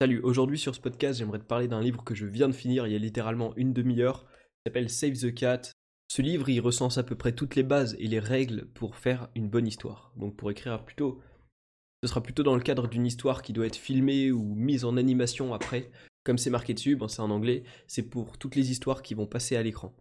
Salut, aujourd'hui sur ce podcast, j'aimerais te parler d'un livre que je viens de finir il y a littéralement une demi-heure. Il s'appelle Save the Cat. Ce livre, il recense à peu près toutes les bases et les règles pour faire une bonne histoire. Donc pour écrire plutôt, ce sera plutôt dans le cadre d'une histoire qui doit être filmée ou mise en animation après. Comme c'est marqué dessus, bon, c'est en anglais, c'est pour toutes les histoires qui vont passer à l'écran.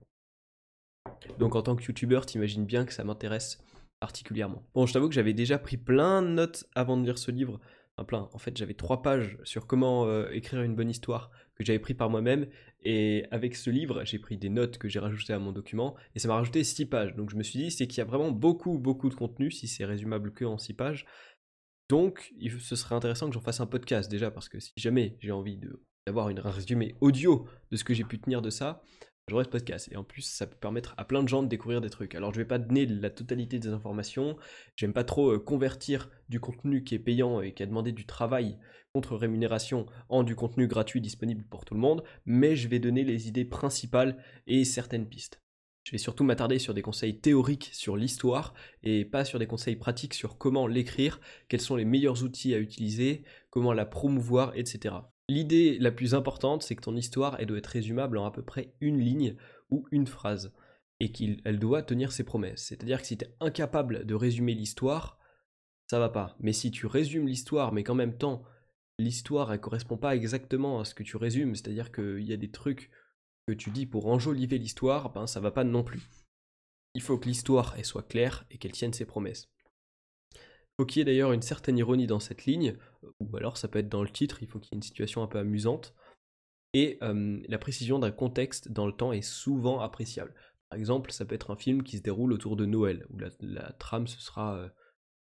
Donc en tant que youtubeur, t'imagines bien que ça m'intéresse particulièrement. Bon, je t'avoue que j'avais déjà pris plein de notes avant de lire ce livre plein. En fait, j'avais trois pages sur comment euh, écrire une bonne histoire que j'avais pris par moi-même. Et avec ce livre, j'ai pris des notes que j'ai rajoutées à mon document. Et ça m'a rajouté six pages. Donc je me suis dit, c'est qu'il y a vraiment beaucoup, beaucoup de contenu si c'est résumable que en six pages. Donc, ce serait intéressant que j'en fasse un podcast déjà, parce que si jamais j'ai envie d'avoir un résumé audio de ce que j'ai pu tenir de ça, j'aurai ce podcast. Et en plus, ça peut permettre à plein de gens de découvrir des trucs. Alors, je vais pas donner la totalité des informations. J'aime pas trop euh, convertir du contenu qui est payant et qui a demandé du travail contre rémunération en du contenu gratuit disponible pour tout le monde. Mais je vais donner les idées principales et certaines pistes. Je vais surtout m'attarder sur des conseils théoriques sur l'histoire et pas sur des conseils pratiques sur comment l'écrire, quels sont les meilleurs outils à utiliser, comment la promouvoir, etc. L'idée la plus importante, c'est que ton histoire, elle doit être résumable en à peu près une ligne ou une phrase. Et qu'elle doit tenir ses promesses. C'est-à-dire que si tu es incapable de résumer l'histoire, ça va pas. Mais si tu résumes l'histoire, mais qu'en même temps, l'histoire, elle correspond pas exactement à ce que tu résumes, c'est-à-dire qu'il y a des trucs que tu dis pour enjoliver l'histoire, ben ça va pas non plus. Il faut que l'histoire, elle soit claire et qu'elle tienne ses promesses faut qu'il y ait d'ailleurs une certaine ironie dans cette ligne, ou alors ça peut être dans le titre, il faut qu'il y ait une situation un peu amusante. Et la précision d'un contexte dans le temps est souvent appréciable. Par exemple, ça peut être un film qui se déroule autour de Noël, où la, trame ce sera,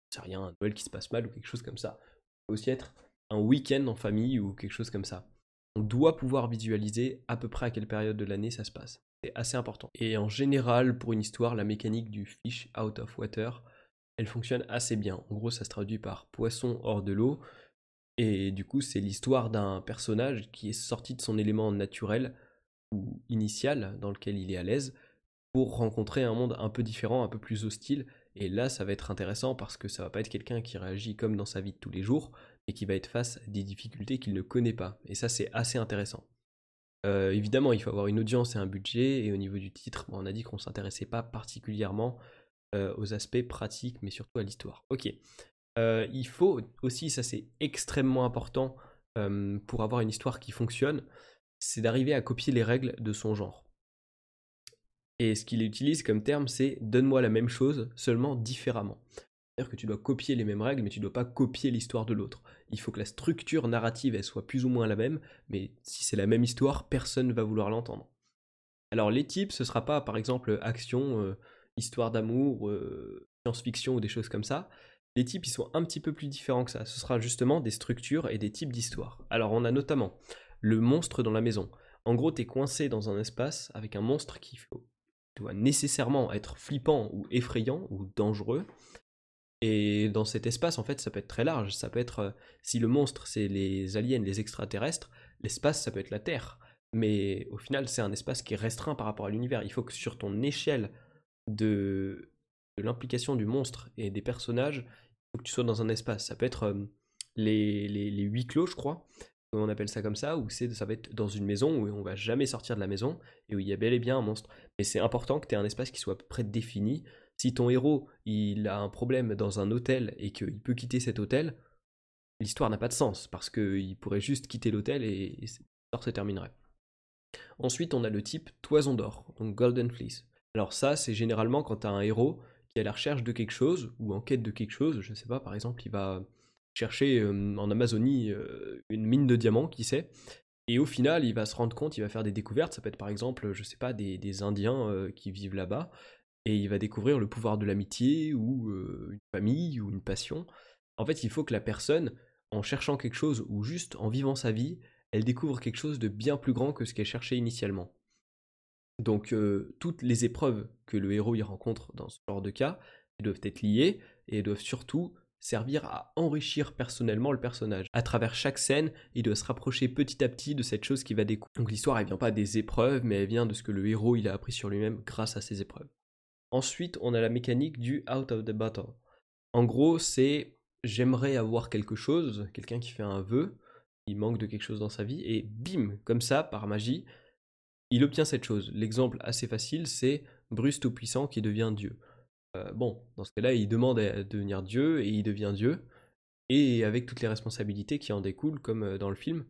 c'est rien, un Noël qui se passe mal ou quelque chose comme ça. Ça peut aussi être un week-end en famille ou quelque chose comme ça. On doit pouvoir visualiser à peu près à quelle période de l'année ça se passe. C'est assez important. Et en général, pour une histoire, la mécanique du fish out of water, elle fonctionne assez bien. En gros, ça se traduit par poisson hors de l'eau. Et du coup, c'est l'histoire d'un personnage qui est sorti de son élément naturel ou initial dans lequel il est à l'aise pour rencontrer un monde un peu différent, un peu plus hostile. Et là, ça va être intéressant parce que ça va pas être quelqu'un qui réagit comme dans sa vie de tous les jours, et qui va être face à des difficultés qu'il ne connaît pas. Et ça, c'est assez intéressant. Euh, évidemment, il faut avoir une audience et un budget, et au niveau du titre, on a dit qu'on s'intéressait pas particulièrement euh, aux aspects pratiques, mais surtout à l'histoire. Ok. Euh, il faut aussi, ça c'est extrêmement important euh, pour avoir une histoire qui fonctionne, c'est d'arriver à copier les règles de son genre. Et ce qu'il utilise comme terme, c'est donne-moi la même chose, seulement différemment. C'est-à-dire que tu dois copier les mêmes règles, mais tu ne dois pas copier l'histoire de l'autre. Il faut que la structure narrative elle soit plus ou moins la même, mais si c'est la même histoire, personne ne va vouloir l'entendre. Alors les types, ce sera pas par exemple action, histoire d'amour, euh, science-fiction ou des choses comme ça, les types ils sont un petit peu plus différents que ça. Ce sera justement des structures et des types d'histoires. Alors on a notamment le monstre dans la maison. En gros, t'es coincé dans un espace avec un monstre qui doit nécessairement être flippant ou effrayant ou dangereux. Et dans cet espace, en fait, ça peut être très large. Ça peut être, euh, si le monstre, c'est les aliens, les extraterrestres, l'espace, ça peut être la Terre. Mais au final, c'est un espace qui est restreint par rapport à l'univers. Il faut que sur ton échelle de, l'implication du monstre et des personnages, il faut que tu sois dans un espace. Ça peut être euh, les, les, huis clos, je crois, on appelle ça comme ça, ou ça va être dans une maison où on va jamais sortir de la maison et où il y a bel et bien un monstre. Mais c'est important que tu aies un espace qui soit près défini. Si ton héros il a un problème dans un hôtel et qu'il peut quitter cet hôtel, l'histoire n'a pas de sens parce qu'il pourrait juste quitter l'hôtel et, l'histoire se terminerait. Ensuite, on a le type toison d'or, donc Golden Fleece. Alors ça, c'est généralement quand tu as un héros qui est à la recherche de quelque chose, ou en quête de quelque chose, je ne sais pas, par exemple, il va chercher en Amazonie une mine de diamants, qui sait, et au final, il va se rendre compte, il va faire des découvertes, ça peut être par exemple, je ne sais pas, des, Indiens qui vivent là-bas, et il va découvrir le pouvoir de l'amitié, ou une famille, ou une passion. En fait, il faut que la personne, en cherchant quelque chose, ou juste en vivant sa vie, elle découvre quelque chose de bien plus grand que ce qu'elle cherchait initialement. Donc euh, toutes les épreuves que le héros y rencontre dans ce genre de cas, doivent être liées et doivent surtout servir à enrichir personnellement le personnage. À travers chaque scène, il doit se rapprocher petit à petit de cette chose qui va découvrir. Donc l'histoire, elle vient pas des épreuves, mais elle vient de ce que le héros il a appris sur lui-même grâce à ces épreuves. Ensuite, on a la mécanique du out of the battle. En gros, c'est j'aimerais avoir quelque chose, quelqu'un qui fait un vœu, il manque de quelque chose dans sa vie, et bim, comme ça, par magie, il obtient cette chose. L'exemple assez facile, c'est Bruce Tout-Puissant qui devient Dieu. Euh, bon, dans ce cas-là, il demande à devenir Dieu et il devient Dieu, et avec toutes les responsabilités qui en découlent, comme euh, dans le film.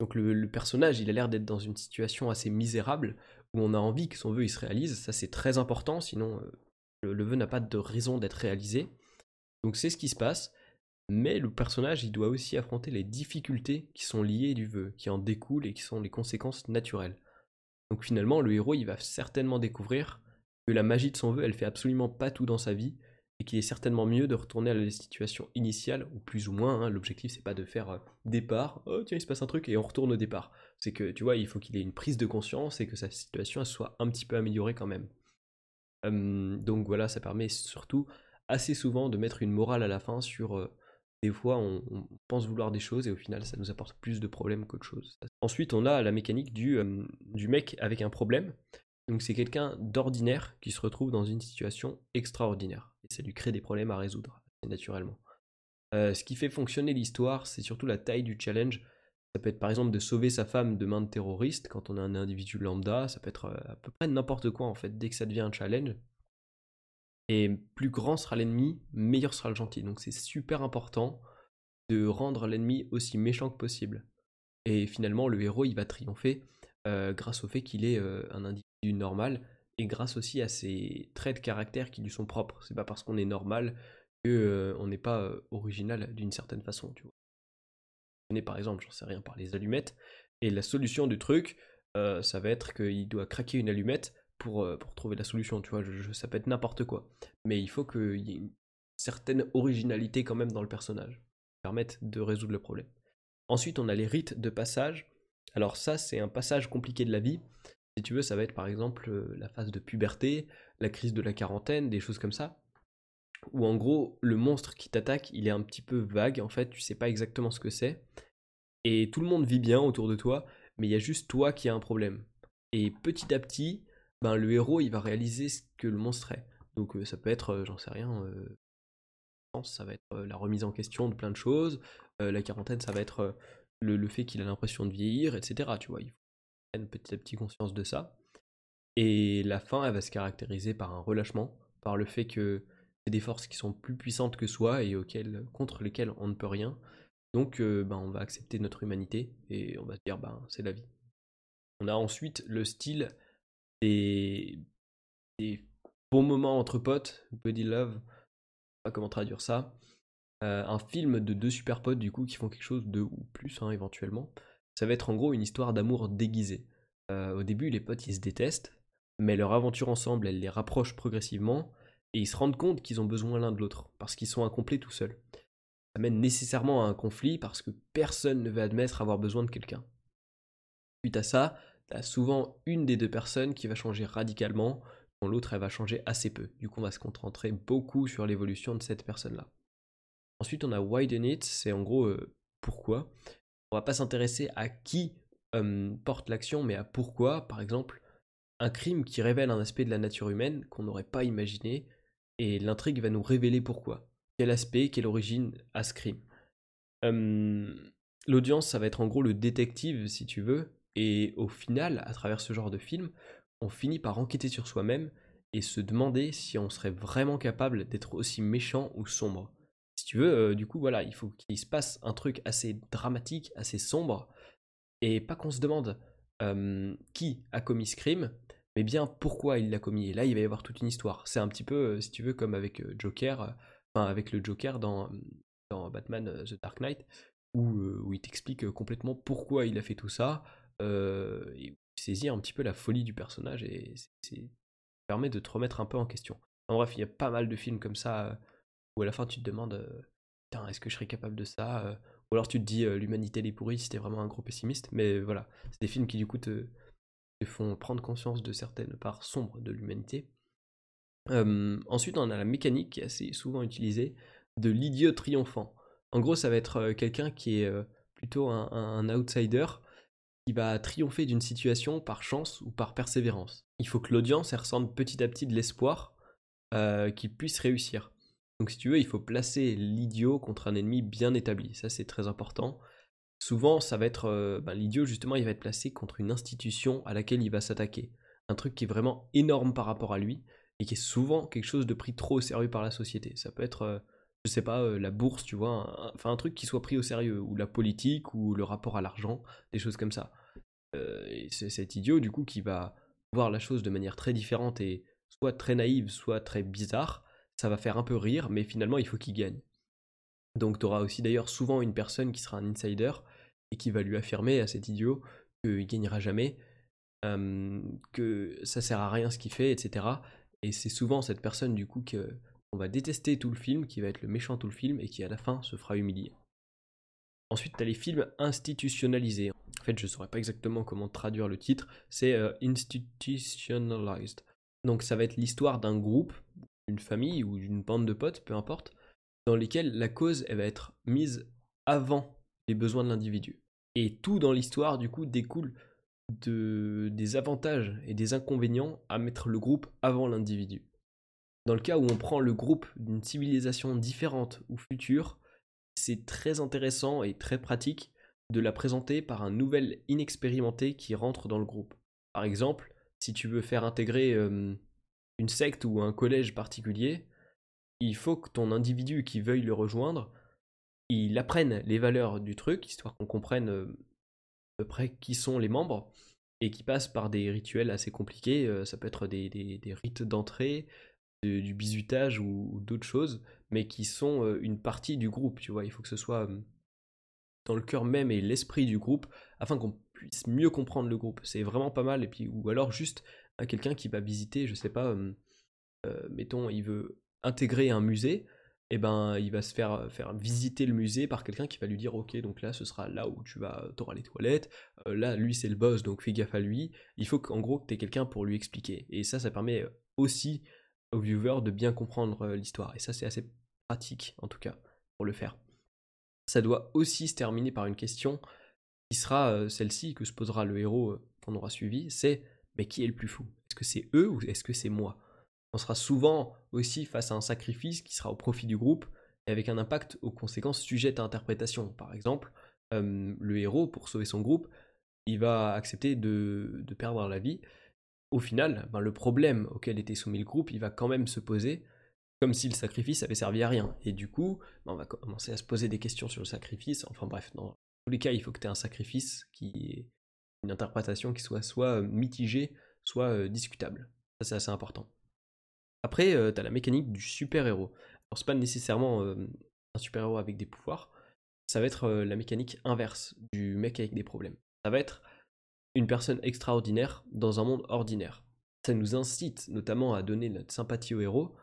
Donc le, personnage, il a l'air d'être dans une situation assez misérable, où on a envie que son vœu se réalise, ça c'est très important, sinon euh, le, vœu n'a pas de raison d'être réalisé. Donc c'est ce qui se passe, mais le personnage, il doit aussi affronter les difficultés qui sont liées du vœu, qui en découlent et qui sont les conséquences naturelles. Donc finalement, le héros, il va certainement découvrir que la magie de son vœu, elle fait absolument pas tout dans sa vie, et qu'il est certainement mieux de retourner à la situation initiale, ou plus ou moins, hein, l'objectif c'est pas de faire euh, départ, oh tiens il se passe un truc et on retourne au départ. C'est que tu vois, il faut qu'il ait une prise de conscience et que sa situation soit un petit peu améliorée quand même. donc voilà, ça permet surtout assez souvent de mettre une morale à la fin sur euh, des fois on, pense vouloir des choses et au final ça nous apporte plus de problèmes qu'autre chose. Ensuite on a la mécanique du, du mec avec un problème. Donc c'est quelqu'un d'ordinaire qui se retrouve dans une situation extraordinaire. Et ça lui crée des problèmes à résoudre, naturellement. Euh, ce qui fait fonctionner l'histoire, c'est surtout la taille du challenge. Ça peut être par exemple de sauver sa femme de main de terroristes quand on est un individu lambda, ça peut être euh, à peu près n'importe quoi en fait, dès que ça devient un challenge. Et plus grand sera l'ennemi, meilleur sera le gentil. Donc c'est super important de rendre l'ennemi aussi méchant que possible. Et finalement, le héros, il va triompher euh, grâce au fait qu'il est un individu normal et grâce aussi à ses traits de caractère qui lui sont propres. C'est pas parce qu'on est normal que euh, n'est pas euh, original d'une certaine façon, tu vois. Est par exemple, j'en sais rien, par les allumettes, et la solution du truc, euh, ça va être qu'il doit craquer une allumette pour, pour trouver la solution, tu vois, ça peut être n'importe quoi. Mais il faut qu'il y ait une certaine originalité quand même dans le personnage, qui permette de résoudre le problème. Ensuite, on a les rites de passage. Alors ça, c'est un passage compliqué de la vie. Si tu veux, ça va être par exemple euh, la phase de puberté, la crise de la quarantaine, des choses comme ça. Où en gros, le monstre qui t'attaque, il est un petit peu vague, en fait, tu sais pas exactement ce que c'est. Et tout le monde vit bien autour de toi, mais il y a juste toi qui a un problème. Et petit à petit, ben, le héros, il va réaliser ce que le monstre est. Donc euh, ça peut être, euh, j'en sais rien, ça va être la remise en question de plein de choses. la quarantaine, ça va être le, fait qu'il a l'impression de vieillir, etc. Tu vois, il petit à petit conscience de ça. Et la fin, elle va se caractériser par un relâchement, par le fait que c'est des forces qui sont plus puissantes que soi et contre lesquelles on ne peut rien. Donc, euh, ben, on va accepter notre humanité et on va se dire, ben, c'est la vie. On a ensuite le style des, des bons moments entre potes, buddy love, pas comment traduire ça. Euh, un film de deux super potes du coup qui font quelque chose de ou plus hein, éventuellement ça va être en gros une histoire d'amour déguisée. Euh, au début, les potes ils se détestent, mais leur aventure ensemble elle les rapproche progressivement et ils se rendent compte qu'ils ont besoin l'un de l'autre parce qu'ils sont incomplets tout seuls. Ça mène nécessairement à un conflit parce que personne ne veut admettre avoir besoin de quelqu'un. Suite à ça, souvent une des deux personnes qui va changer radicalement, quand l'autre elle va changer assez peu. Du coup, on va se concentrer beaucoup sur l'évolution de cette personne-là. Ensuite, on a Widen It, c'est en gros euh, pourquoi on va pas s'intéresser à qui porte l'action, mais à pourquoi, par exemple, un crime qui révèle un aspect de la nature humaine qu'on n'aurait pas imaginé, et l'intrigue va nous révéler pourquoi. Quel aspect, quelle origine à ce crime. L'audience, ça va être en gros le détective, si tu veux, et au final, à travers ce genre de film, on finit par enquêter sur soi-même et se demander si on serait vraiment capable d'être aussi méchant ou sombre si tu veux, euh, du coup, voilà, il faut qu'il se passe un truc assez dramatique, assez sombre, et pas qu'on se demande qui a commis ce crime, mais bien pourquoi il l'a commis. Et là, il va y avoir toute une histoire. C'est un petit peu, euh, si tu veux, comme avec euh, Joker, enfin avec le Joker dans, Batman The Dark Knight, où il t'explique complètement pourquoi il a fait tout ça, et saisir un petit peu la folie du personnage, et c'est permet de te remettre un peu en question. En bref, il y a pas mal de films comme ça où à la fin tu te demandes euh, est-ce que je serais capable de ça euh, Ou alors tu te dis euh, l'humanité elle est pourrie si t'es vraiment un gros pessimiste. Mais voilà, c'est des films qui du coup te, font prendre conscience de certaines parts sombres de l'humanité. ensuite, on a la mécanique qui est assez souvent utilisée de l'idiot triomphant. En gros, ça va être quelqu'un qui est plutôt un, outsider qui va triompher d'une situation par chance ou par persévérance. Il faut que l'audience ressente petit à petit de l'espoir qu'il puisse réussir. Donc si tu veux, il faut placer l'idiot contre un ennemi bien établi. Ça c'est très important. souvent, ça va être ben, l'idiot justement, il va être placé contre une institution à laquelle il va s'attaquer. Un truc qui est vraiment énorme par rapport à lui et qui est souvent quelque chose de pris trop au sérieux par la société. Ça peut être, je sais pas, la bourse, tu vois, enfin un truc qui soit pris au sérieux, ou la politique, ou le rapport à l'argent, des choses comme ça. c'est cet idiot du coup qui va voir la chose de manière très différente et soit très naïve, soit très bizarre, ça va faire un peu rire, mais finalement il faut qu'il gagne. Donc tu auras aussi d'ailleurs souvent une personne qui sera un insider et qui va lui affirmer à cet idiot qu'il gagnera jamais, que ça sert à rien ce qu'il fait, etc. Et c'est souvent cette personne du coup que on va détester tout le film, qui va être le méchant tout le film et qui à la fin se fera humilier. Ensuite, tu as les films institutionnalisés. En fait, je ne saurais pas exactement comment traduire le titre. C'est euh, institutionalized. Donc, ça va être l'histoire d'un groupe, d'une famille ou d'une bande de potes, peu importe, dans lesquels la cause elle va être mise avant les besoins de l'individu. Et tout dans l'histoire, du coup, découle de, des avantages et des inconvénients à mettre le groupe avant l'individu. Dans le cas où on prend le groupe d'une civilisation différente ou future, c'est très intéressant et très pratique de la présenter par un nouvel inexpérimenté qui rentre dans le groupe. Par exemple, si tu veux faire intégrer une secte ou un collège particulier, il faut que ton individu qui veuille le rejoindre, il apprenne les valeurs du truc, histoire qu'on comprenne à peu près qui sont les membres, et qui passe par des rituels assez compliqués. Ça peut être des rites d'entrée, du bizutage ou, d'autres choses, mais qui sont euh, une partie du groupe, tu vois. Il faut que ce soit euh, dans le cœur même et l'esprit du groupe, afin qu'on puisse mieux comprendre le groupe. C'est vraiment pas mal. Et puis, ou alors juste à quelqu'un qui va visiter, je sais pas, euh, mettons, il veut intégrer un musée, et eh ben il va se faire, faire visiter le musée par quelqu'un qui va lui dire ok donc là ce sera là où tu vas auras les toilettes là lui c'est le boss donc fais gaffe à lui il faut qu'en gros que tu aies quelqu'un pour lui expliquer et ça ça permet aussi au viewer de bien comprendre euh, l'histoire. Et ça, c'est assez pratique, en tout cas, pour le faire. Ça doit aussi se terminer par une question qui sera euh, celle-ci que se posera le héros euh, qu'on aura suivi, c'est mais qui est le plus fou? Est-ce que c'est eux ou est-ce que c'est moi? On sera souvent aussi face à un sacrifice qui sera au profit du groupe et avec un impact aux conséquences sujettes à interprétation. Par exemple, le héros, pour sauver son groupe, il va accepter de perdre la vie, au final, ben, le problème auquel était soumis le groupe, il va quand même se poser comme si le sacrifice avait servi à rien. Et du coup, ben, on va commencer à se poser des questions sur le sacrifice. Enfin bref, dans tous les cas, il faut que tu aies un sacrifice qui ait une interprétation qui soit soit euh, mitigée, soit euh, discutable. Ça, c'est assez important. Après, euh, tu as la mécanique du super-héros. Alors, c'est pas nécessairement un super-héros avec des pouvoirs. Ça va être la mécanique inverse du mec avec des problèmes. Ça va être une personne extraordinaire dans un monde ordinaire. Ça nous incite notamment à donner notre sympathie au héros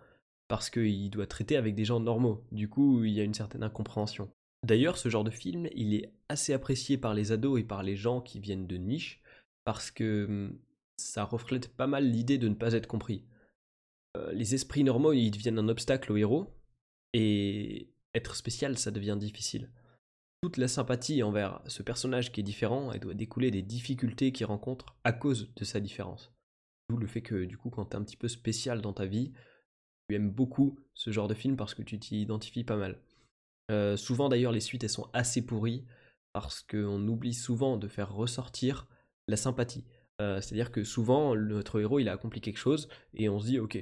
parce qu'il doit traiter avec des gens normaux. Du coup, il y a une certaine incompréhension. D'ailleurs, ce genre de film, il est assez apprécié par les ados et par les gens qui viennent de niche parce que hum, ça reflète pas mal l'idée de ne pas être compris. Euh, les esprits normaux, ils deviennent un obstacle au héros et être spécial, ça devient difficile toute la sympathie envers ce personnage qui est différent, elle doit découler des difficultés qu'il rencontre à cause de sa différence. D'où le fait que du coup quand t'es un petit peu spécial dans ta vie, tu aimes beaucoup ce genre de film parce que tu t'y identifies pas mal. Euh, souvent d'ailleurs les suites elles sont assez pourries parce qu'on oublie souvent de faire ressortir la sympathie. Euh, c'est-à-dire que souvent notre héros il a accompli quelque chose et on se dit ok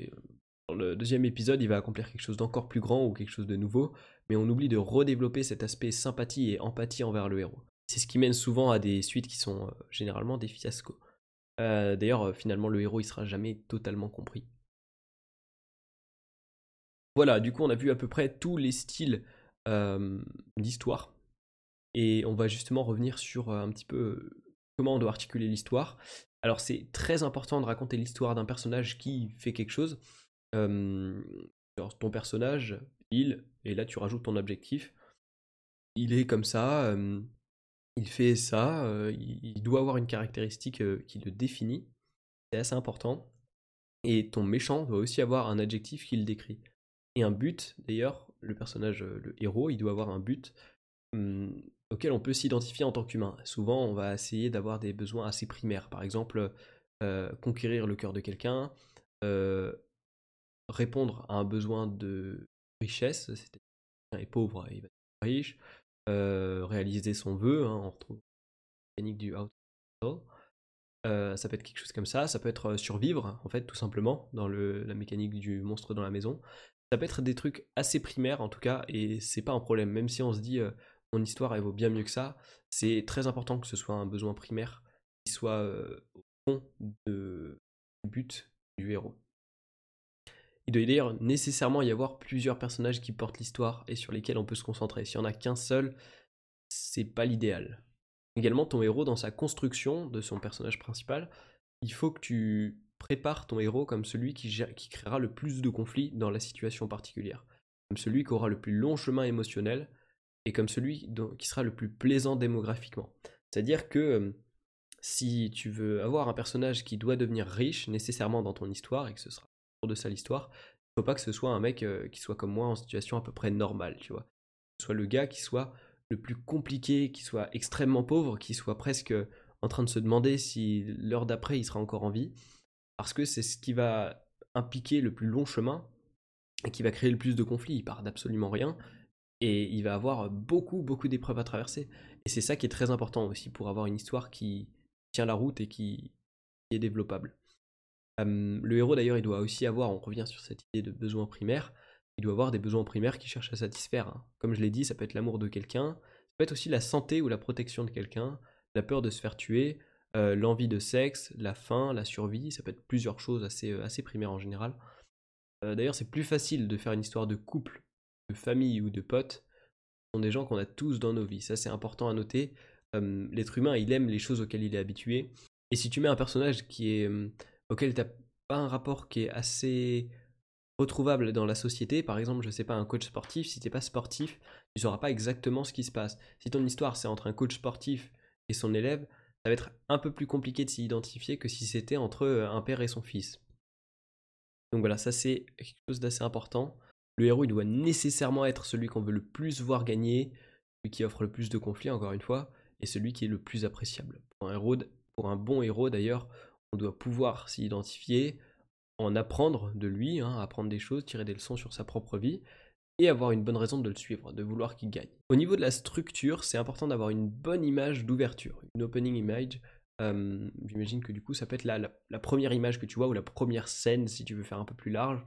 le deuxième épisode il va accomplir quelque chose d'encore plus grand ou quelque chose de nouveau mais on oublie de redévelopper cet aspect sympathie et empathie envers le héros. C'est ce qui mène souvent à des suites qui sont euh, généralement des fiascos. Euh, d'ailleurs, euh, finalement, le héros, il sera jamais totalement compris. Voilà, du coup, on a vu à peu près tous les styles d'histoire. Et on va justement revenir sur un petit peu comment on doit articuler l'histoire. Alors, c'est très important de raconter l'histoire d'un personnage qui fait quelque chose. Ton personnage, il, et là tu rajoutes ton objectif. Il est comme ça, il fait ça, il, doit avoir une caractéristique qui le définit, c'est assez important. Et ton méchant doit aussi avoir un adjectif qui le décrit. Et un but, d'ailleurs, le personnage, le héros, il doit avoir un but auquel on peut s'identifier en tant qu'humain. Souvent, on va essayer d'avoir des besoins assez primaires. Par exemple, conquérir le cœur de quelqu'un, répondre à un besoin de richesse, c'est-à-dire est pauvre, il va être riche, réaliser son vœu, hein, on retrouve la mécanique du out. ça peut être quelque chose comme ça, ça peut être survivre, en fait, tout simplement, dans la mécanique du monstre dans la maison. Ça peut être des trucs assez primaires, en tout cas, et c'est pas un problème, même si on se dit, mon histoire, elle vaut bien mieux que ça, c'est très important que ce soit un besoin primaire qui soit au fond du but du héros. Il doit d'ailleurs nécessairement y avoir plusieurs personnages qui portent l'histoire et sur lesquels on peut se concentrer. S'il n'y en a qu'un seul, c'est pas l'idéal. Également, ton héros, dans sa construction de son personnage principal, il faut que tu prépares ton héros comme celui qui, qui créera le plus de conflits dans la situation particulière, comme celui qui aura le plus long chemin émotionnel et comme celui qui sera le plus plaisant démographiquement. C'est-à-dire que euh, si tu veux avoir un personnage qui doit devenir riche nécessairement dans ton histoire et que ce sera de ça l'histoire. Il faut pas que ce soit un mec euh, qui soit comme moi en situation à peu près normale, tu vois. Ce soit le gars qui soit le plus compliqué, qui soit extrêmement pauvre, qui soit presque en train de se demander si l'heure d'après il sera encore en vie. Parce que c'est ce qui va impliquer le plus long chemin et qui va créer le plus de conflits. Il part d'absolument rien et il va avoir beaucoup, beaucoup d'épreuves à traverser. Et c'est ça qui est très important aussi pour avoir une histoire qui tient la route et qui est développable le héros d'ailleurs, il doit aussi avoir, on revient sur cette idée de besoin primaire, il doit avoir des besoins primaires qu'il cherche à satisfaire. Hein. Comme je l'ai dit, ça peut être l'amour de quelqu'un, ça peut être aussi la santé ou la protection de quelqu'un, la peur de se faire tuer, l'envie de sexe, la faim, la survie, ça peut être plusieurs choses assez, assez primaires en général. d'ailleurs, c'est plus facile de faire une histoire de couple, de famille ou de potes. Ce sont des gens qu'on a tous dans nos vies, ça c'est important à noter. L'être humain, il aime les choses auxquelles il est habitué. Et si tu mets un personnage qui est auquel tu n'as pas un rapport qui est assez retrouvable dans la société, par exemple, je sais pas, un coach sportif, si tu n'es pas sportif, tu sauras pas exactement ce qui se passe. Si ton histoire c'est entre un coach sportif et son élève, ça va être un peu plus compliqué de s'y identifier que si c'était entre euh, un père et son fils. Donc voilà, ça c'est quelque chose d'assez important. Le héros, il doit nécessairement être celui qu'on veut le plus voir gagner, celui qui offre le plus de conflits, encore une fois, et celui qui est le plus appréciable. Un, héros, pour un bon héros, d'ailleurs, on doit pouvoir s'y identifier, en apprendre de lui, hein, apprendre des choses, tirer des leçons sur sa propre vie, et avoir une bonne raison de le suivre, de vouloir qu'il gagne. Au niveau de la structure, c'est important d'avoir une bonne image d'ouverture, une opening image. Euh, j'imagine que du coup, ça peut être la, première image que tu vois ou la première scène si tu veux faire un peu plus large.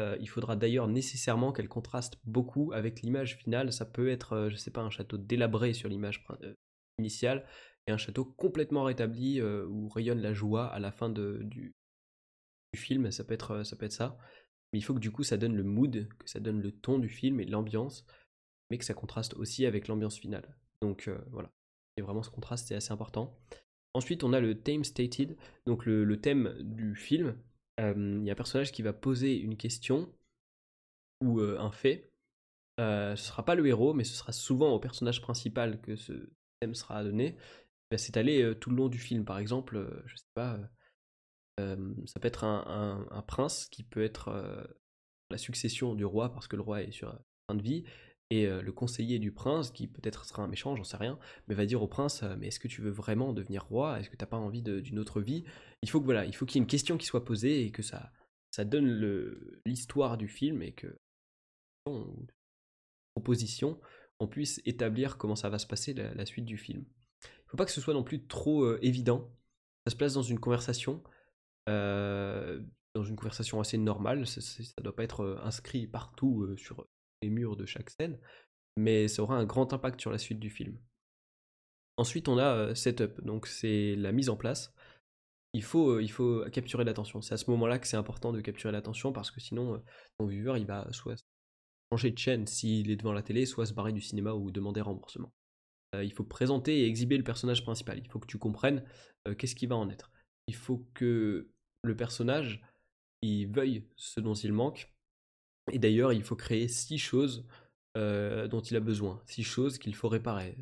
Euh, il faudra d'ailleurs nécessairement qu'elle contraste beaucoup avec l'image finale. Ça peut être, euh, je sais pas, un château délabré sur l'image initiale et un château complètement rétabli euh, où rayonne la joie à la fin du, film, ça peut, être, euh, ça peut être ça. Mais il faut que du coup ça donne le mood, que ça donne le ton du film et l'ambiance, mais que ça contraste aussi avec l'ambiance finale. Donc euh, voilà, et vraiment ce contraste c'est assez important. Ensuite on a le theme stated, donc le, thème du film. Il y a un personnage qui va poser une question ou un fait. ce sera pas le héros, mais ce sera souvent au personnage principal que ce thème sera donné c'est aller tout le long du film. Par exemple, je sais pas, ça peut être un, prince qui peut être la succession du roi parce que le roi est sur fin de vie. Et le conseiller du prince, qui peut-être sera un méchant, j'en sais rien, mais va dire au prince Mais est-ce que tu veux vraiment devenir roi? Est-ce que tu n'as pas envie d'une autre vie? Il faut voilà, qu'il y ait une question qui soit posée et que ça, ça donne l'histoire du film et que proposition, on puisse établir comment ça va se passer la suite du film faut pas que ce soit non plus trop euh, évident. Ça se place dans une conversation, euh, dans une conversation assez normale. Ça, ne doit pas être euh, inscrit partout sur les murs de chaque scène, mais ça aura un grand impact sur la suite du film. Ensuite, on a setup, donc c'est la mise en place. Il faut, capturer l'attention. C'est à ce moment-là que c'est important de capturer l'attention parce que sinon, ton viewer, il va soit changer de chaîne s'il est devant la télé, soit se barrer du cinéma ou demander remboursement. Euh, il faut présenter et exhiber le personnage principal. Il faut que tu comprennes euh, qu'est-ce qui va en être. Il faut que le personnage il veuille ce dont il manque. Et d'ailleurs, il faut créer six choses euh, dont il a besoin, six choses qu'il faut réparer.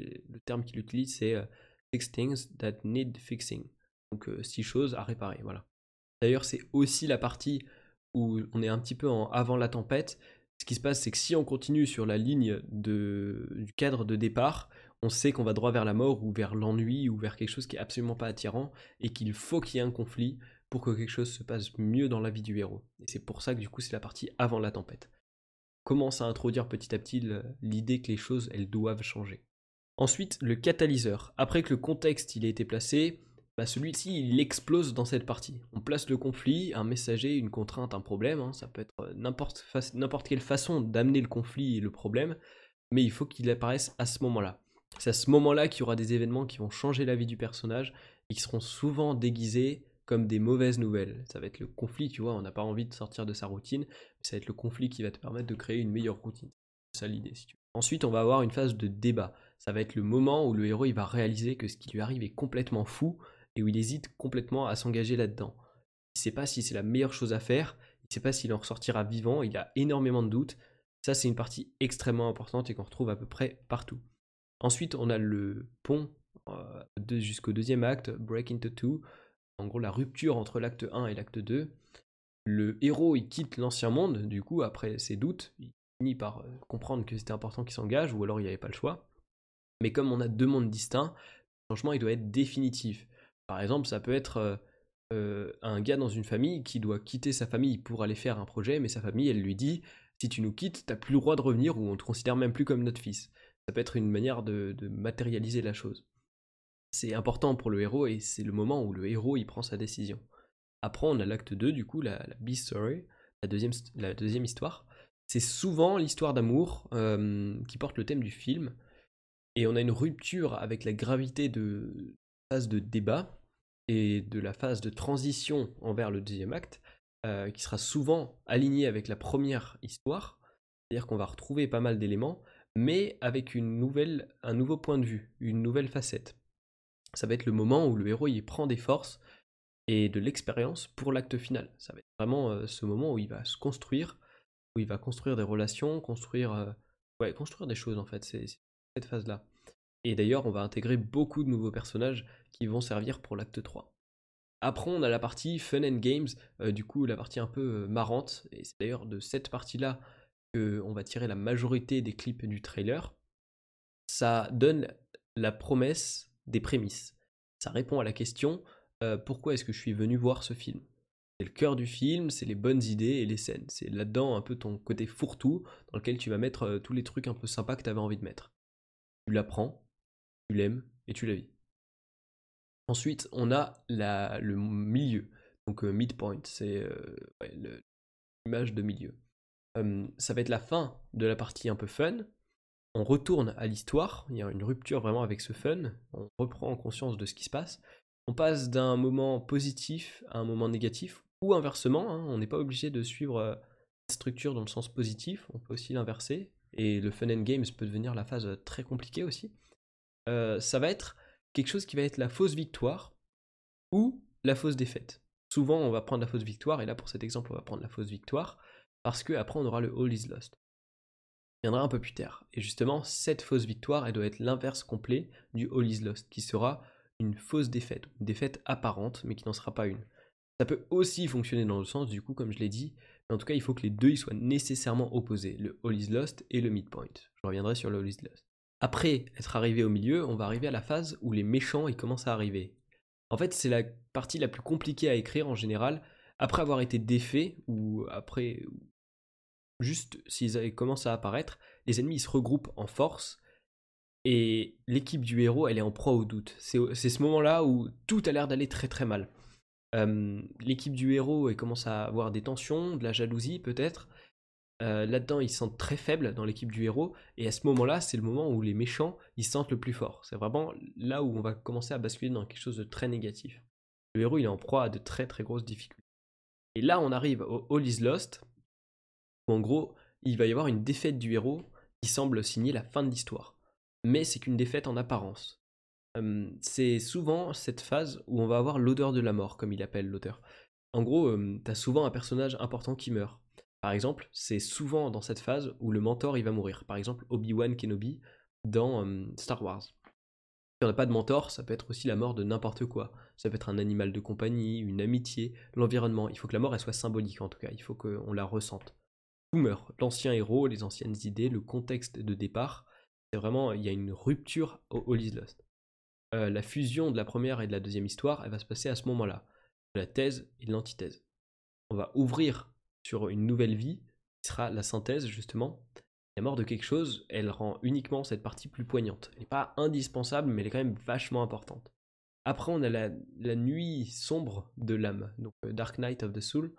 Le terme qu'il utilise, c'est six things that need fixing. Donc six choses à réparer. Voilà. D'ailleurs, c'est aussi la partie où on est un petit peu en avant la tempête ce qui se passe, c'est que si on continue sur la ligne du cadre de départ, on sait qu'on va droit vers la mort ou vers l'ennui ou vers quelque chose qui est absolument pas attirant et qu'il faut qu'il y ait un conflit pour que quelque chose se passe mieux dans la vie du héros. Et c'est pour ça que du coup c'est la partie avant la tempête. commence à introduire petit à petit l'idée que les choses, elles doivent changer. Ensuite, le catalyseur. Après que le contexte il ait été placé, bah celui-ci il explose dans cette partie. On place le conflit, un messager, une contrainte, un problème. Hein. Ça peut être euh, n'importe, quelle façon d'amener le conflit et le problème, mais il faut qu'il apparaisse à ce moment-là. C'est à ce moment-là qu'il y aura des événements qui vont changer la vie du personnage et qui seront souvent déguisés comme des mauvaises nouvelles. Ça va être le conflit, tu vois, on n'a pas envie de sortir de sa routine, mais ça va être le conflit qui va te permettre de créer une meilleure routine. C'est ça l'idée. Ensuite, on va avoir une phase de débat. Ça va être le moment où le héros il va réaliser que ce qui lui arrive est complètement fou et où il hésite complètement à s'engager là-dedans. Il ne sait pas si c'est la meilleure chose à faire, il ne sait pas s'il en ressortira vivant, il a énormément de doutes. Ça, c'est une partie extrêmement importante et qu'on retrouve à peu près partout. Ensuite, on a le pont euh, jusqu'au deuxième acte, Break into Two, en gros la rupture entre l'acte 1 et l'acte 2. Le héros, il quitte l'ancien monde, du coup, après ses doutes, il finit par euh, comprendre que c'était important qu'il s'engage, ou alors il n'y avait pas le choix. Mais comme on a deux mondes distincts, le changement, il doit être définitif. Par exemple, ça peut être euh, euh, un gars dans une famille qui doit quitter sa famille pour aller faire un projet, mais sa famille, elle lui dit si tu nous quittes, t'as plus le droit de revenir ou on te considère même plus comme notre fils. Ça peut être une manière de matérialiser la chose c'est important pour le héros et c'est le moment où le héros prend sa décision. Après, on a l'acte 2, du coup, la, la B-story, la deuxième, la deuxième histoire. C'est souvent l'histoire d'amour euh, qui porte le thème du film. Et on a une rupture avec la gravité de phase de débat et de la phase de transition envers le deuxième acte, euh, qui sera souvent alignée avec la première histoire. C'est-à-dire qu'on va retrouver pas mal d'éléments, mais avec une un nouveau point de vue, une nouvelle facette ça va être le moment où le héros il prend des forces et de l'expérience pour l'acte final. Ça va être vraiment euh, ce moment où il va se construire, où il va construire des relations, construire, euh, construire des choses en fait. C'est cette phase-là. Et d'ailleurs, on va intégrer beaucoup de nouveaux personnages qui vont servir pour l'acte 3. Après, on a la partie Fun and Games, euh, du coup, la partie un peu marrante. Et c'est d'ailleurs de cette partie-là qu'on va tirer la majorité des clips du trailer. Ça donne la promesse des prémices. Ça répond à la question euh, pourquoi est-ce que je suis venu voir ce film? C'est le cœur du film, c'est les bonnes idées et les scènes. C'est là-dedans un peu ton côté fourre-tout dans lequel tu vas mettre euh, tous les trucs un peu sympas que tu avais envie de mettre. Tu l'apprends, tu l'aimes et tu la vis. Ensuite, on a la, le milieu, donc euh, midpoint, c'est l'image de milieu. ça va être la fin de la partie un peu fun, on retourne à l'histoire, il y a une rupture vraiment avec ce fun, on reprend conscience de ce qui se passe, on passe d'un moment positif à un moment négatif, ou inversement, hein, on n'est pas obligé de suivre euh, la structure dans le sens positif, on peut aussi l'inverser, et le fun and games peut devenir la phase très compliquée aussi. Euh, ça va être quelque chose qui va être la fausse victoire ou la fausse défaite. Souvent, on va prendre la fausse victoire, et là pour cet exemple, on va prendre la fausse victoire, parce qu'après on aura le all is lost viendra un peu plus tard. Et justement, cette fausse victoire, elle doit être l'inverse complet du All is Lost, qui sera une fausse défaite, une défaite apparente, mais qui n'en sera pas une. Ça peut aussi fonctionner dans le sens, du coup, comme je l'ai dit, mais en tout cas, il faut que les deux ils soient nécessairement opposés, le All is Lost et le Midpoint. Je reviendrai sur le All is Lost. Après être arrivé au milieu, on va arriver à la phase où les méchants ils commencent à arriver. En fait, c'est la partie la plus compliquée à écrire en général. Après avoir été défait, ou après juste s'ils commencent à apparaître, les ennemis se regroupent en force et l'équipe du héros elle est en proie au doute. C'est ce moment-là où tout a l'air d'aller très très mal. l'équipe du héros elle commence à avoir des tensions, de la jalousie peut-être. Euh, là-dedans ils se sentent très faibles dans l'équipe du héros et à ce moment-là c'est le moment où les méchants ils se sentent le plus fort. C'est vraiment là où on va commencer à basculer dans quelque chose de très négatif. Le héros il est en proie à de très très grosses difficultés. Et là on arrive au All is Lost en gros, il va y avoir une défaite du héros qui semble signer la fin de l'histoire. Mais c'est qu'une défaite en apparence. c'est souvent cette phase où on va avoir l'odeur de la mort, comme il appelle l'auteur. En gros, t'as souvent un personnage important qui meurt. Par exemple, c'est souvent dans cette phase où le mentor il va mourir. Par exemple, Obi-Wan Kenobi dans Star Wars. Si on n'a pas de mentor, ça peut être aussi la mort de n'importe quoi. Ça peut être un animal de compagnie, une amitié, l'environnement. Il faut que la mort elle soit symbolique en tout cas. Il faut qu'on la ressente tout meurt. L'ancien héros, les anciennes idées, le contexte de départ. C'est vraiment, il y a une rupture au All Lost. Euh, la fusion de la première et de la deuxième histoire, elle va se passer à ce moment-là. La thèse et l'antithèse. On va ouvrir sur une nouvelle vie qui sera la synthèse justement. La mort de quelque chose, elle rend uniquement cette partie plus poignante. Elle n'est pas indispensable, mais elle est quand même vachement importante. Après, on a la, nuit sombre de l'âme, donc euh, Dark Night of the Soul.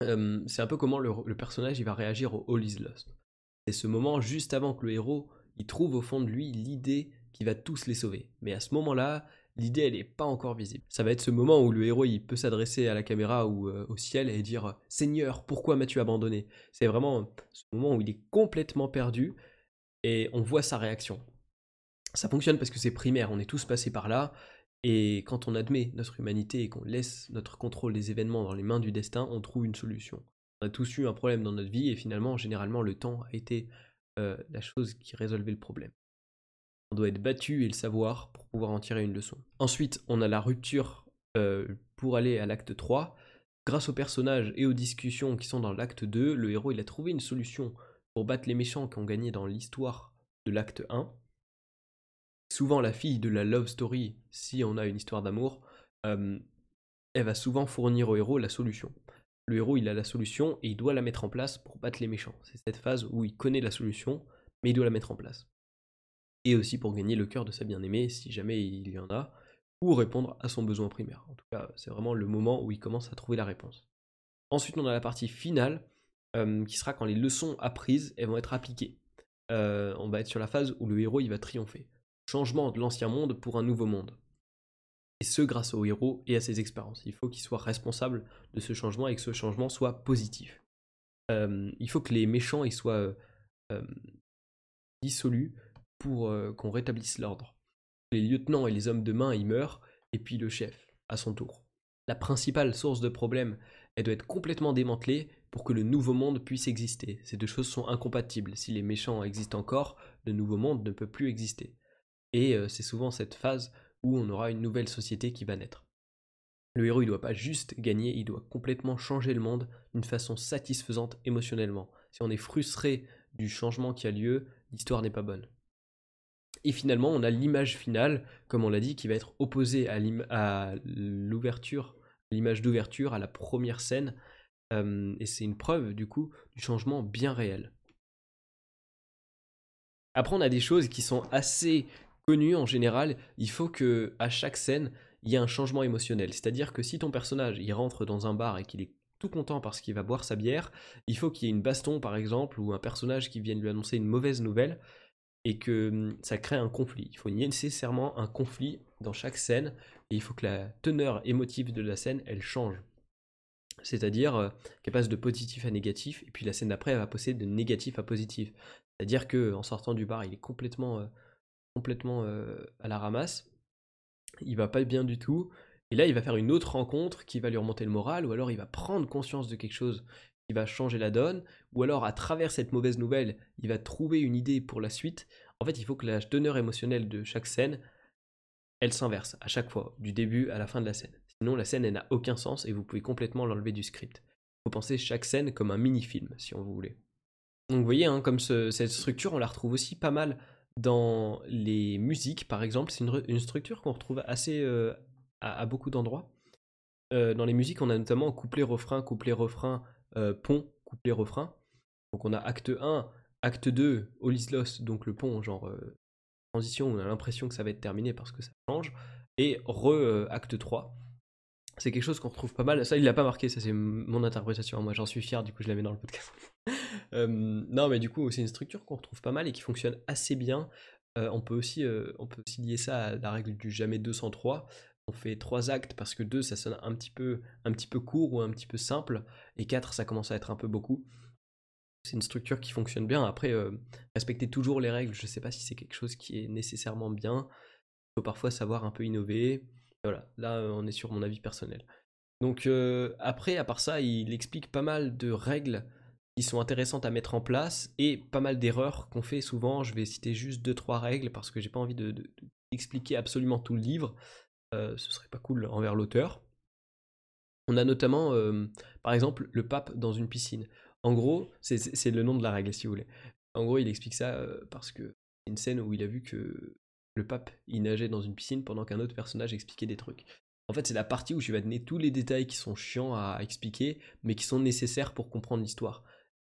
C'est un peu comment le, personnage va réagir au All is Lost. C'est ce moment juste avant que le héros il trouve au fond de lui l'idée qui va tous les sauver. Mais à ce moment-là, l'idée elle n'est pas encore visible. Ça va être ce moment où le héros il peut s'adresser à la caméra ou euh, au ciel et dire Seigneur, pourquoi m'as-tu abandonné? C'est vraiment ce moment où il est complètement perdu et on voit sa réaction. Ça fonctionne parce que c'est primaire, on est tous passés par là. Et quand on admet notre humanité et qu'on laisse notre contrôle des événements dans les mains du destin, on trouve une solution. On a tous eu un problème dans notre vie et finalement, généralement, le temps a été euh, la chose qui résolvait le problème. On doit être battu et le savoir pour pouvoir en tirer une leçon. Ensuite, on a la rupture euh, pour aller à l'acte 3. Grâce aux personnages et aux discussions qui sont dans l'acte 2, le héros il a trouvé une solution pour battre les méchants qui ont gagné dans l'histoire de l'acte 1. Souvent la fille de la love story, si on a une histoire d'amour, euh, elle va souvent fournir au héros la solution. Le héros il a la solution et il doit la mettre en place pour battre les méchants. C'est cette phase où il connaît la solution, mais il doit la mettre en place et aussi pour gagner le cœur de sa bien-aimée si jamais il y en a, ou répondre à son besoin primaire. En tout cas, c'est vraiment le moment où il commence à trouver la réponse. Ensuite, on a la partie finale, qui sera quand les leçons apprises vont être appliquées. Euh, on va être sur la phase où le héros il va triompher. Changement de l'ancien monde pour un nouveau monde. Et ce grâce au héros et à ses expériences. Il faut qu'il soit responsable de ce changement et que ce changement soit positif. Il faut que les méchants ils soient dissolus pour euh, qu'on rétablisse l'ordre. Les lieutenants et les hommes de main y meurent, et puis le chef, à son tour. La principale source de problème, elle doit être complètement démantelée pour que le nouveau monde puisse exister. Ces deux choses sont incompatibles. Si les méchants existent encore, le nouveau monde ne peut plus exister. Et euh, c'est souvent cette phase où on aura une nouvelle société qui va naître. Le héros, il doit pas juste gagner, il doit complètement changer le monde d'une façon satisfaisante émotionnellement. Si on est frustré du changement qui a lieu, l'histoire n'est pas bonne. Et finalement, on a l'image finale, comme on l'a dit, qui va être opposée à l'ouverture, l'image d'ouverture, à la première scène. Euh, et c'est une preuve, du coup, du changement bien réel. Après, on a des choses qui sont assez connues en général. Il faut que à chaque scène, il y ait un changement émotionnel. C'est-à-dire que si ton personnage il rentre dans un bar et qu'il est tout content parce qu'il va boire sa bière, il faut qu'il y ait une baston par exemple ou un personnage qui vienne lui annoncer une mauvaise nouvelle et que hum, ça crée un conflit. Il faut nécessairement un conflit dans chaque scène et il faut que la teneur émotive de la scène, elle change. C'est-à-dire euh, qu'elle passe de positif à négatif et puis la scène d'après, elle va passer de négatif à positif. C'est-à-dire que en sortant du bar, il est complètement, euh, complètement euh, à la ramasse. Il va pas bien du tout. Et là, il va faire une autre rencontre qui va lui remonter le moral, ou alors il va prendre conscience de quelque chose va changer la donne, ou alors à travers cette mauvaise nouvelle, il va trouver une idée pour la suite. En fait, il faut que la teneur émotionnelle de chaque scène, elle s'inverse à chaque fois, du début à la fin de la scène. Sinon, la scène, elle n'a aucun sens et vous pouvez complètement l'enlever du script. Il faut penser chaque scène comme un mini-film, si on voulait. Donc vous voyez, hein, comme cette structure, on la retrouve aussi pas mal dans les musiques, par exemple. C'est une, structure qu'on retrouve assez euh, à, beaucoup d'endroits. Euh, dans les musiques, on a notamment couplet-refrain, couplet-refrain, euh, pont, couplet, refrain. Donc on a acte 1, acte 2, Olislos, donc le pont, genre euh, transition, on a l'impression que ça va être terminé parce que ça change. Et re, euh, acte 3. C'est quelque chose qu'on retrouve pas mal. Ça, il l'a pas marqué, ça c'est mon interprétation. Moi j'en suis fier, du coup je la mets dans le podcast. non, mais du coup, c'est une structure qu'on retrouve pas mal et qui fonctionne assez bien. on, peut aussi, on peut aussi lier ça à la règle du jamais 203 on fait trois actes parce que deux ça sonne un petit peu un petit peu court ou un petit peu simple et quatre ça commence à être un peu beaucoup. C'est une structure qui fonctionne bien. Après euh, respecter toujours les règles je sais pas si c'est quelque chose qui est nécessairement bien. Il faut parfois savoir un peu innover. Voilà. Là on est sur mon avis personnel. Donc euh, après à part ça il explique pas mal de règles qui sont intéressantes à mettre en place et pas mal d'erreurs qu'on fait souvent. Je vais citer juste deux trois règles parce que j'ai pas envie de, d'expliquer absolument tout le livre. euh, ce serait pas cool envers l'auteur. On a notamment, euh, par exemple, le pape dans une piscine. En gros, c'est le nom de la règle, si vous voulez. En gros, il explique ça euh, parce que c'est une scène où il a vu que le pape il nageait dans une piscine pendant qu'un autre personnage expliquait des trucs. En fait, c'est la partie où je vais donner tous les détails qui sont chiants à expliquer, mais qui sont nécessaires pour comprendre l'histoire.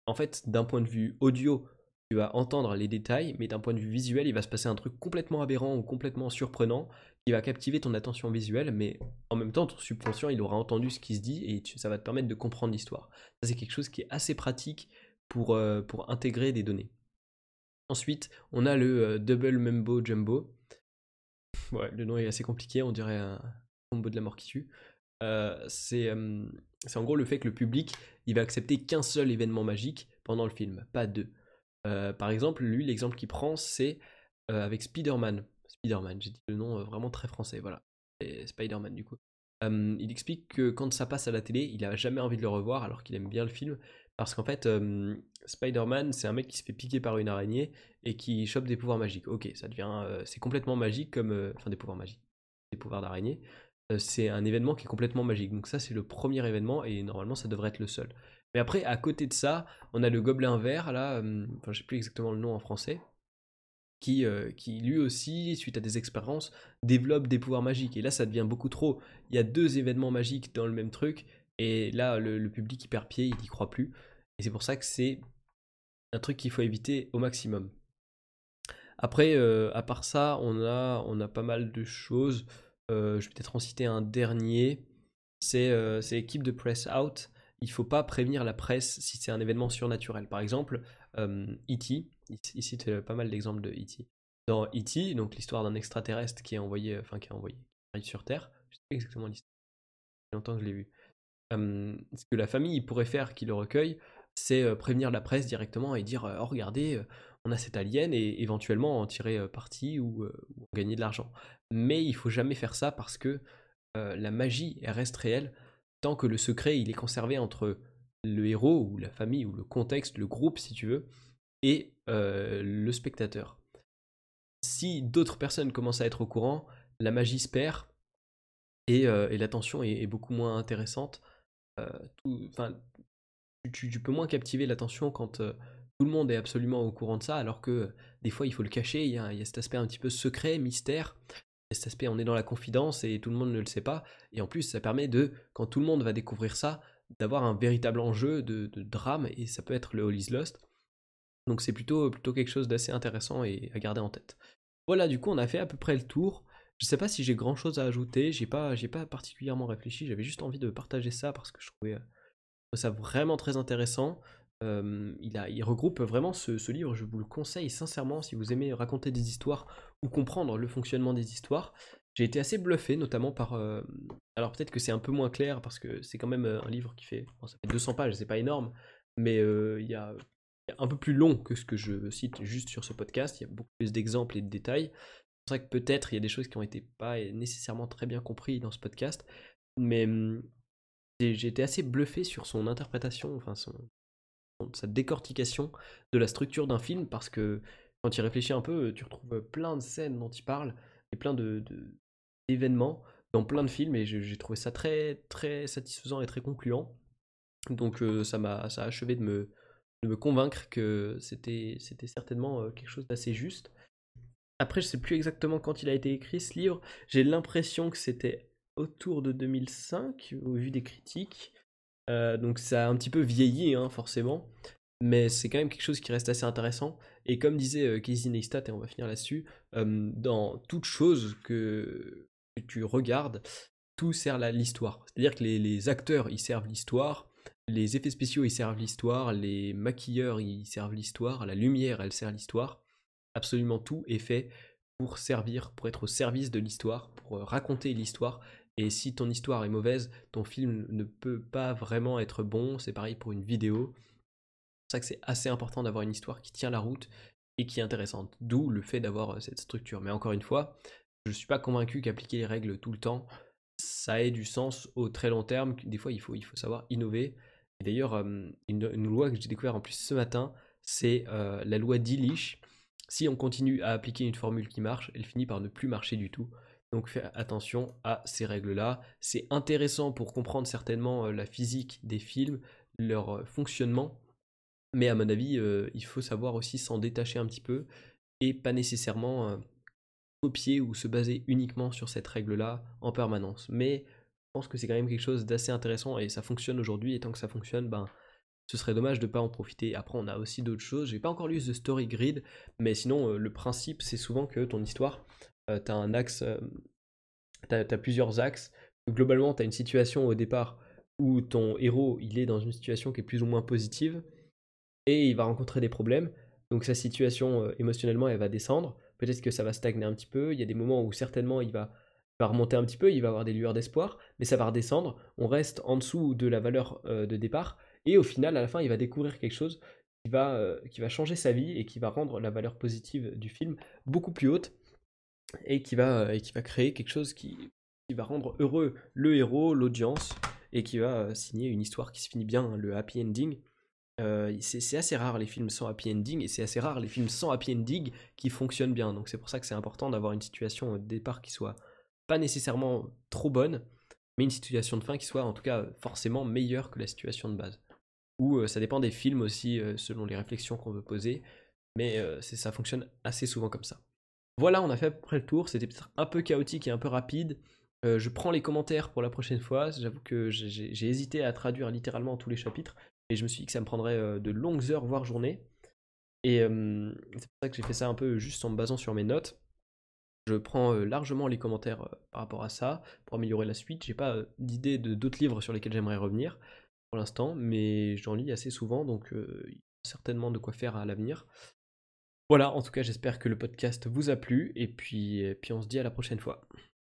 en fait, d'un point de vue audio, tu vas entendre les détails, mais d'un point de vue visuel, il va se passer un truc complètement aberrant ou complètement surprenant qui va captiver ton attention visuelle, mais en même temps, ton subconscient, il aura entendu ce qui se dit et ça va te permettre de comprendre l'histoire. Ça, c'est quelque chose qui est assez pratique pour, euh, pour intégrer des données. Ensuite, on a le euh, Double Mumbo Jumbo. Ouais, le nom est assez compliqué, on dirait un combo de la mort qui tue. Euh, c'est en gros le fait que le public il va accepter qu'un seul événement magique pendant le film, pas deux. Par exemple, lui, l'exemple qu'il prend, c'est avec Spider-Man. Spider-Man, j'ai dit le nom vraiment très français, voilà. Spider-Man du coup. il explique que quand ça passe à la télé, il n'a jamais envie de le revoir alors qu'il aime bien le film, parce qu'en fait, Spider-Man, c'est un mec qui se fait piquer par une araignée et qui chope des pouvoirs magiques. Ok, ça devient, c'est complètement magique comme, enfin des pouvoirs magiques, des pouvoirs d'araignée. c'est un événement qui est complètement magique. Donc ça, c'est le premier événement et normalement, ça devrait être le seul. Mais après, à côté de ça, on a le gobelin vert là, enfin, je sais plus exactement le nom en français, qui, qui lui aussi, suite à des expériences, développe des pouvoirs magiques. Et là, ça devient beaucoup trop. Il y a deux événements magiques dans le même truc et là, le, public y perd pied, il n'y croit plus. Et c'est pour ça que c'est un truc qu'il faut éviter au maximum. Après, euh, à part ça, on a, on a pas mal de choses. Euh, je vais peut-être en citer un dernier. C'est euh, l'équipe de Press Out. Il faut pas prévenir la presse si c'est un événement surnaturel. Par exemple, E.T. Il, cite pas mal d'exemples de E.T. Dans E.T., donc l'histoire d'un extraterrestre qui est envoyé, enfin qui est envoyé, arrive sur Terre. Je sais pas exactement l'histoire. Longtemps que je l'ai vu ce que la famille pourrait faire qui le recueille, c'est prévenir la presse directement et dire oh regardez on a cet alien et éventuellement en tirer parti ou, gagner de l'argent. Mais il faut jamais faire ça parce que la magie reste réelle que le secret il est conservé entre le héros ou la famille ou le contexte, le groupe si tu veux, et le spectateur. Si d'autres personnes commencent à être au courant, la magie se perd et, l'attention est, beaucoup moins intéressante euh, tu, peux moins captiver l'attention quand euh, tout le monde est absolument au courant de ça, alors que euh, des fois il faut le cacher, il y, il y, a, cet aspect un petit peu secret, mystère, cet aspect on est dans la confidence et tout le monde ne le sait pas, et en plus ça permet de, quand tout le monde va découvrir ça, d'avoir un véritable enjeu de, drame, et ça peut être le All is Lost. Donc c'est plutôt, plutôt quelque chose d'assez intéressant et à garder en tête. Voilà, du coup on a fait à peu près le tour. Je sais pas si j'ai grand chose à ajouter, j'ai pas, j'ai pas particulièrement réfléchi, j'avais juste envie de partager ça parce que je trouvais, euh, ça vraiment très intéressant. a, il regroupe vraiment ce, livre, je vous le conseille sincèrement si vous aimez raconter des histoires comprendre le fonctionnement des histoires. J'ai été assez bluffé, notamment par. alors peut-être que c'est un peu moins clair parce que c'est quand même un livre qui fait, ça fait 200 pages, c'est pas énorme, mais il y a un peu plus long que ce que je cite juste sur ce podcast. Il y a beaucoup plus d'exemples et de détails. C'est vrai que peut-être il y a des choses qui ont été pas nécessairement très bien comprises dans ce podcast, mais mmh, j'ai été assez bluffé sur son interprétation, enfin son, sa décortication de la structure d'un film, parce que quand il réfléchit un peu, tu retrouves plein de scènes dont il parle, et plein de, d'événements dans plein de films, et j'ai trouvé ça très très satisfaisant et très concluant. Donc euh, ça m'a ça a achevé de me, convaincre que c'était certainement euh, quelque chose d'assez juste. Après, je sais plus exactement quand il a été écrit ce livre. J'ai l'impression que c'était autour de 2005, au vu des critiques. Euh, donc ça a un petit peu vieilli, hein, forcément. Mais c'est quand même quelque chose qui reste assez intéressant. Et comme disait euh, Casey Neistat, et on va finir là-dessus, euh, dans toute chose que, tu regardes, tout sert à l'histoire. C'est-à-dire que les, les, acteurs, ils servent l'histoire, les effets spéciaux, ils servent l'histoire, les maquilleurs, ils servent l'histoire, la lumière, elle sert l'histoire absolument tout est fait pour servir, pour être au service de l'histoire, pour euh, raconter l'histoire. Et si ton histoire est mauvaise, ton film ne peut pas vraiment être bon. C'est pareil pour une vidéo. Que c'est assez important d'avoir une histoire qui tient la route et qui est intéressante. D'où le fait d'avoir euh, cette structure. Mais encore une fois, je ne suis pas convaincu qu'appliquer les règles tout le temps, ça ait du sens au très long terme. Des fois, il faut, il faut savoir innover. D'ailleurs, euh, une, loi que j'ai découvert en plus ce matin, c'est la loi d'Illich si on continue à appliquer une formule qui marche, elle finit par ne plus marcher du tout. Donc faites attention à ces règles-là. C'est intéressant pour comprendre certainement euh, la physique des films, leur euh, fonctionnement. Mais à mon avis, euh, il faut savoir aussi s'en détacher un petit peu et pas nécessairement copier ou se baser uniquement sur cette règle-là en permanence. Mais je pense que c'est quand même quelque chose d'assez intéressant et ça fonctionne aujourd'hui. Et tant que ça fonctionne, ben, ce serait dommage de ne pas en profiter. Après, on a aussi d'autres choses. J'ai pas encore lu The Story Grid, mais sinon, le principe, c'est souvent que ton histoire, tu as un axe, tu plusieurs axes. Globalement, tu as une situation au départ où ton héros, il est dans une situation qui est plus ou moins positive, et il va rencontrer des problèmes. Donc sa situation émotionnellement, elle va descendre. Peut-être que ça va stagner un petit peu. Il y a des moments où certainement il va remonter un petit peu, il va avoir des lueurs d'espoir, mais ça va redescendre, on reste en dessous de la valeur euh, de départ, et au final, à la fin, il va découvrir quelque chose qui va, euh, qui va changer sa vie et qui va rendre la valeur positive du film beaucoup plus haute, et qui va, euh, et qui va créer quelque chose qui, qui va rendre heureux le héros, l'audience, et qui va signer une histoire qui se finit bien, hein, le happy ending. C'est assez rare les films sans happy ending et c'est assez rare les films sans happy ending qui fonctionnent bien. Donc c'est pour ça que c'est important d'avoir une situation de départ qui soit pas nécessairement trop bonne, mais une situation de fin qui soit en tout cas forcément meilleure que la situation de base. Ou euh, ça dépend des films aussi, euh, selon les réflexions qu'on veut poser, mais euh, ça fonctionne assez souvent comme ça. Voilà, on a fait à peu près le tour, c'était peut-être un peu chaotique et un peu rapide. je prends les commentaires pour la prochaine fois, j'avoue que j'ai hésité à traduire littéralement tous les chapitres, et je me suis dit que ça me prendrait de longues heures, voire journées. Et c'est pour ça que j'ai fait ça un peu juste en me basant sur mes notes. Je prends largement les commentaires par rapport à ça pour améliorer la suite. J'ai pas d'idée de d'autres livres sur lesquels j'aimerais revenir pour l'instant, mais j'en lis assez souvent, donc il y a certainement de quoi faire à l'avenir. Voilà, en tout cas, j'espère que le podcast vous a plu, et puis, et puis on se dit à la prochaine fois.